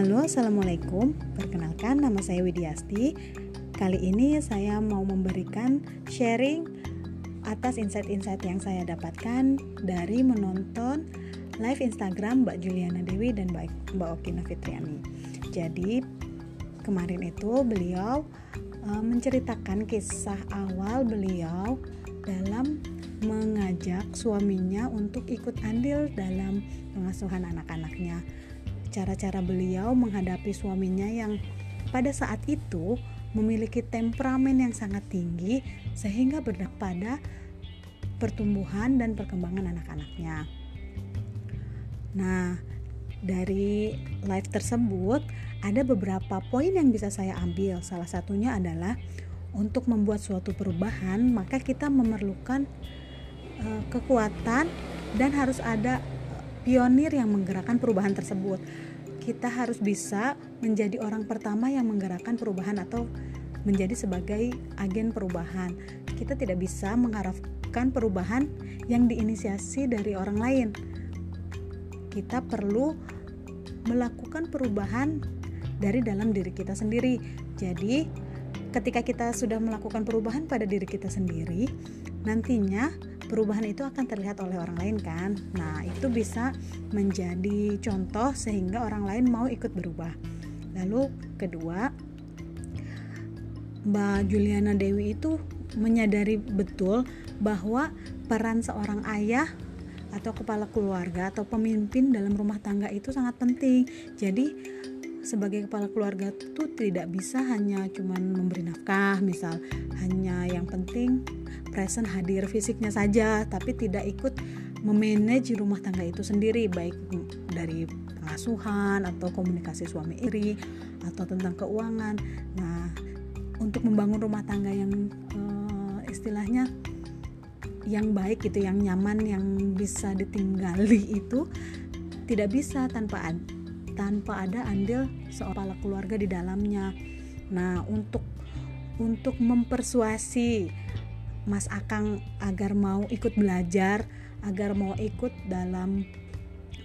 Halo, Assalamualaikum. Perkenalkan, nama saya Widiasti. Kali ini saya mau memberikan sharing atas insight-insight yang saya dapatkan dari menonton live Instagram Mbak Juliana Dewi dan Mbak, Okina Fitriani. Jadi, kemarin itu beliau uh, menceritakan kisah awal beliau dalam mengajak suaminya untuk ikut andil dalam pengasuhan anak-anaknya cara-cara beliau menghadapi suaminya yang pada saat itu memiliki temperamen yang sangat tinggi sehingga berdampak pada pertumbuhan dan perkembangan anak-anaknya. Nah, dari live tersebut ada beberapa poin yang bisa saya ambil. Salah satunya adalah untuk membuat suatu perubahan, maka kita memerlukan uh, kekuatan dan harus ada pionir yang menggerakkan perubahan tersebut. Kita harus bisa menjadi orang pertama yang menggerakkan perubahan atau menjadi sebagai agen perubahan. Kita tidak bisa mengharapkan perubahan yang diinisiasi dari orang lain. Kita perlu melakukan perubahan dari dalam diri kita sendiri. Jadi, ketika kita sudah melakukan perubahan pada diri kita sendiri, nantinya perubahan itu akan terlihat oleh orang lain kan nah itu bisa menjadi contoh sehingga orang lain mau ikut berubah lalu kedua Mbak Juliana Dewi itu menyadari betul bahwa peran seorang ayah atau kepala keluarga atau pemimpin dalam rumah tangga itu sangat penting. Jadi sebagai kepala keluarga itu tidak bisa hanya cuman memberi nafkah, misal hanya yang penting present hadir fisiknya saja tapi tidak ikut memanage rumah tangga itu sendiri baik dari pengasuhan atau komunikasi suami istri atau tentang keuangan. Nah untuk membangun rumah tangga yang uh, istilahnya yang baik gitu yang nyaman yang bisa ditinggali itu tidak bisa tanpa tanpa ada andil seorang keluarga di dalamnya. Nah untuk untuk mempersuasi Mas Akang agar mau ikut belajar, agar mau ikut dalam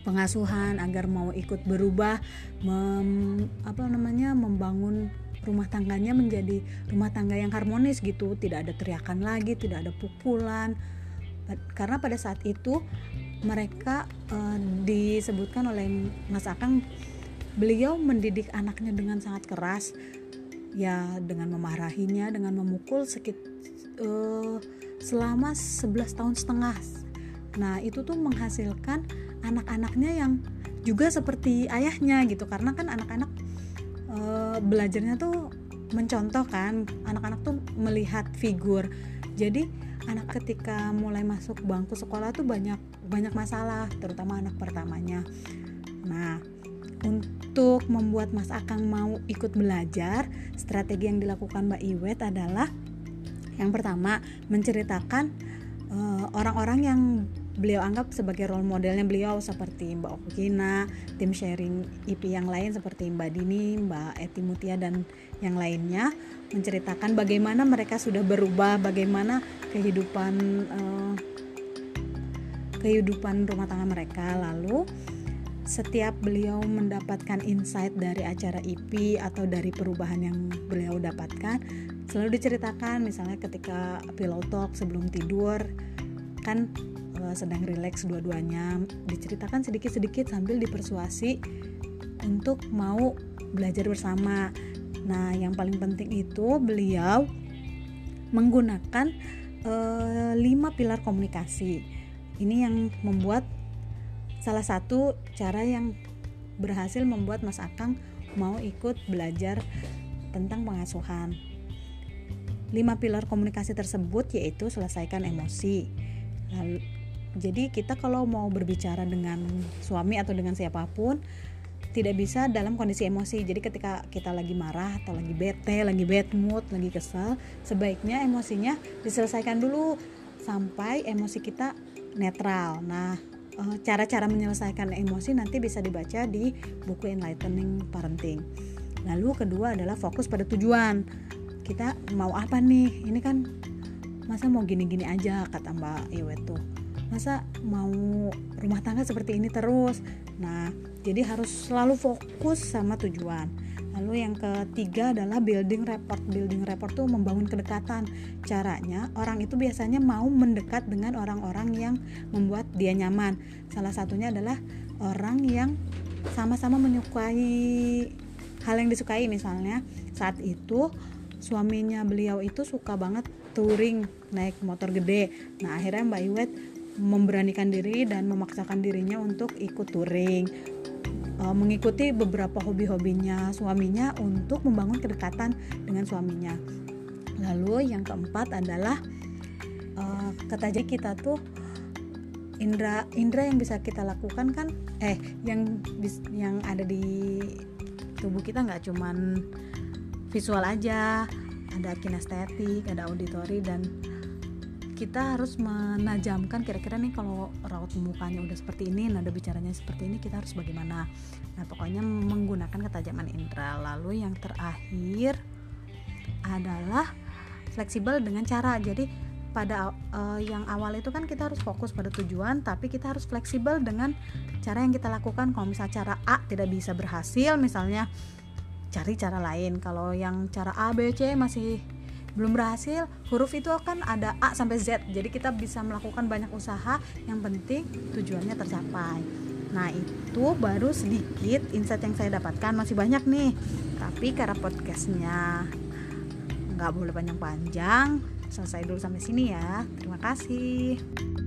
pengasuhan, agar mau ikut berubah, mem, apa namanya, membangun rumah tangganya menjadi rumah tangga yang harmonis gitu, tidak ada teriakan lagi, tidak ada pukulan. Karena pada saat itu mereka uh, disebutkan oleh Mas Akang beliau mendidik anaknya dengan sangat keras ya dengan memarahinya dengan memukul sekit uh, selama 11 tahun setengah. Nah itu tuh menghasilkan anak-anaknya yang juga seperti ayahnya gitu. Karena kan anak-anak uh, belajarnya tuh mencontoh kan anak-anak tuh melihat figur. Jadi anak ketika mulai masuk bangku sekolah tuh banyak banyak masalah terutama anak pertamanya. Nah untuk membuat Mas Akang mau ikut belajar, strategi yang dilakukan Mbak Iwet adalah yang pertama menceritakan eh, orang-orang uh, yang beliau anggap sebagai role modelnya beliau seperti Mbak Okina, tim sharing IP yang lain seperti Mbak Dini, Mbak Eti Mutia dan yang lainnya menceritakan bagaimana mereka sudah berubah, bagaimana kehidupan uh, kehidupan rumah tangga mereka. Lalu setiap beliau mendapatkan insight dari acara IP atau dari perubahan yang beliau dapatkan selalu diceritakan. Misalnya ketika pillow talk sebelum tidur kan uh, sedang rileks dua-duanya diceritakan sedikit-sedikit sambil dipersuasi untuk mau belajar bersama. Nah yang paling penting itu beliau menggunakan uh, lima pilar komunikasi. Ini yang membuat salah satu cara yang berhasil membuat Mas Akang mau ikut belajar tentang pengasuhan. Lima pilar komunikasi tersebut yaitu selesaikan emosi. Lalu, jadi kita kalau mau berbicara dengan suami atau dengan siapa pun tidak bisa dalam kondisi emosi. Jadi ketika kita lagi marah atau lagi bete, lagi bad mood, lagi kesal, sebaiknya emosinya diselesaikan dulu sampai emosi kita netral. Nah, cara-cara menyelesaikan emosi nanti bisa dibaca di buku Enlightening Parenting. Lalu kedua adalah fokus pada tujuan. Kita mau apa nih? Ini kan masa mau gini-gini aja kata Mbak Iwet tuh. masa mau rumah tangga seperti ini terus nah jadi harus selalu fokus sama tujuan lalu yang ketiga adalah building rapport building rapport tuh membangun kedekatan. Caranya orang itu biasanya mau mendekat dengan orang-orang yang membuat dia nyaman. Salah satunya adalah orang yang sama-sama menyukai hal yang disukai. Misalnya saat itu suaminya beliau itu suka banget touring naik motor gede. Nah akhirnya Mbak Iwet memberanikan diri dan memaksakan dirinya untuk ikut touring mengikuti beberapa hobi-hobinya suaminya untuk membangun kedekatan dengan suaminya. Lalu yang keempat adalah uh, kata kita tuh indra indra yang bisa kita lakukan kan eh yang yang ada di tubuh kita nggak cuman visual aja ada kinestetik ada auditori dan kita harus menajamkan kira-kira nih kalau raut mukanya udah seperti ini nada bicaranya seperti ini kita harus bagaimana? Nah pokoknya menggunakan ketajaman indera. Lalu yang terakhir adalah fleksibel dengan cara. Jadi pada uh, yang awal itu kan kita harus fokus pada tujuan tapi kita harus fleksibel dengan cara yang kita lakukan. Kalau misalnya cara A tidak bisa berhasil misalnya cari cara lain. Kalau yang cara A B C masih belum berhasil huruf itu akan ada A sampai Z. Jadi kita bisa melakukan banyak usaha. Yang penting tujuannya tercapai. Nah itu baru sedikit insight yang saya dapatkan. Masih banyak nih. Tapi karena podcastnya nggak boleh panjang-panjang selesai dulu sampai sini ya. Terima kasih